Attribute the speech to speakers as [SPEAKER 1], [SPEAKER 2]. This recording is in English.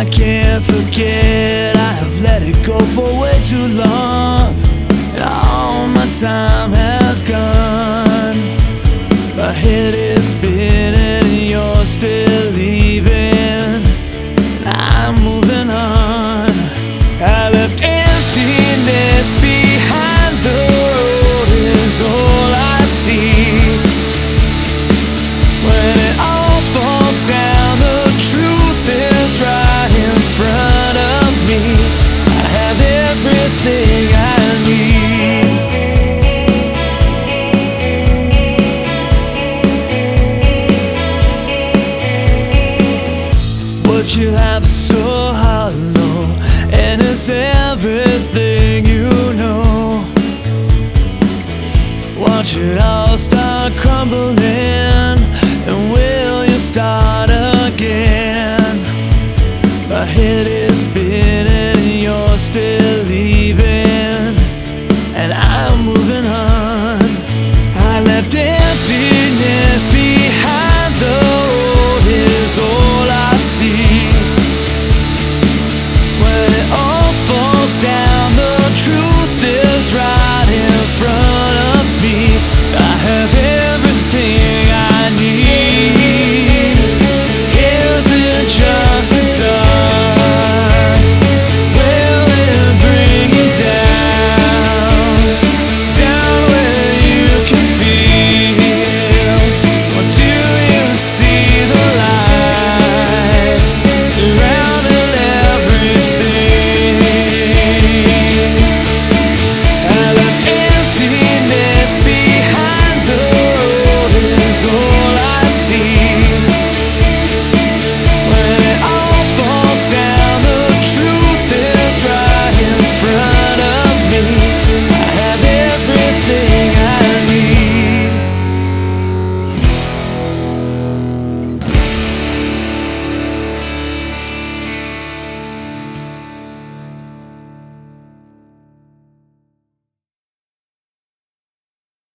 [SPEAKER 1] I can't forget. I have let it go for way too long. All my time has gone. My head is spinning, and you're still leaving. I'm moving on. I left emptiness behind. The road is all I see. You have is so hollow, and it's everything you know. Watch it all start crumbling, and will you start again? My head is spinning, and you're still.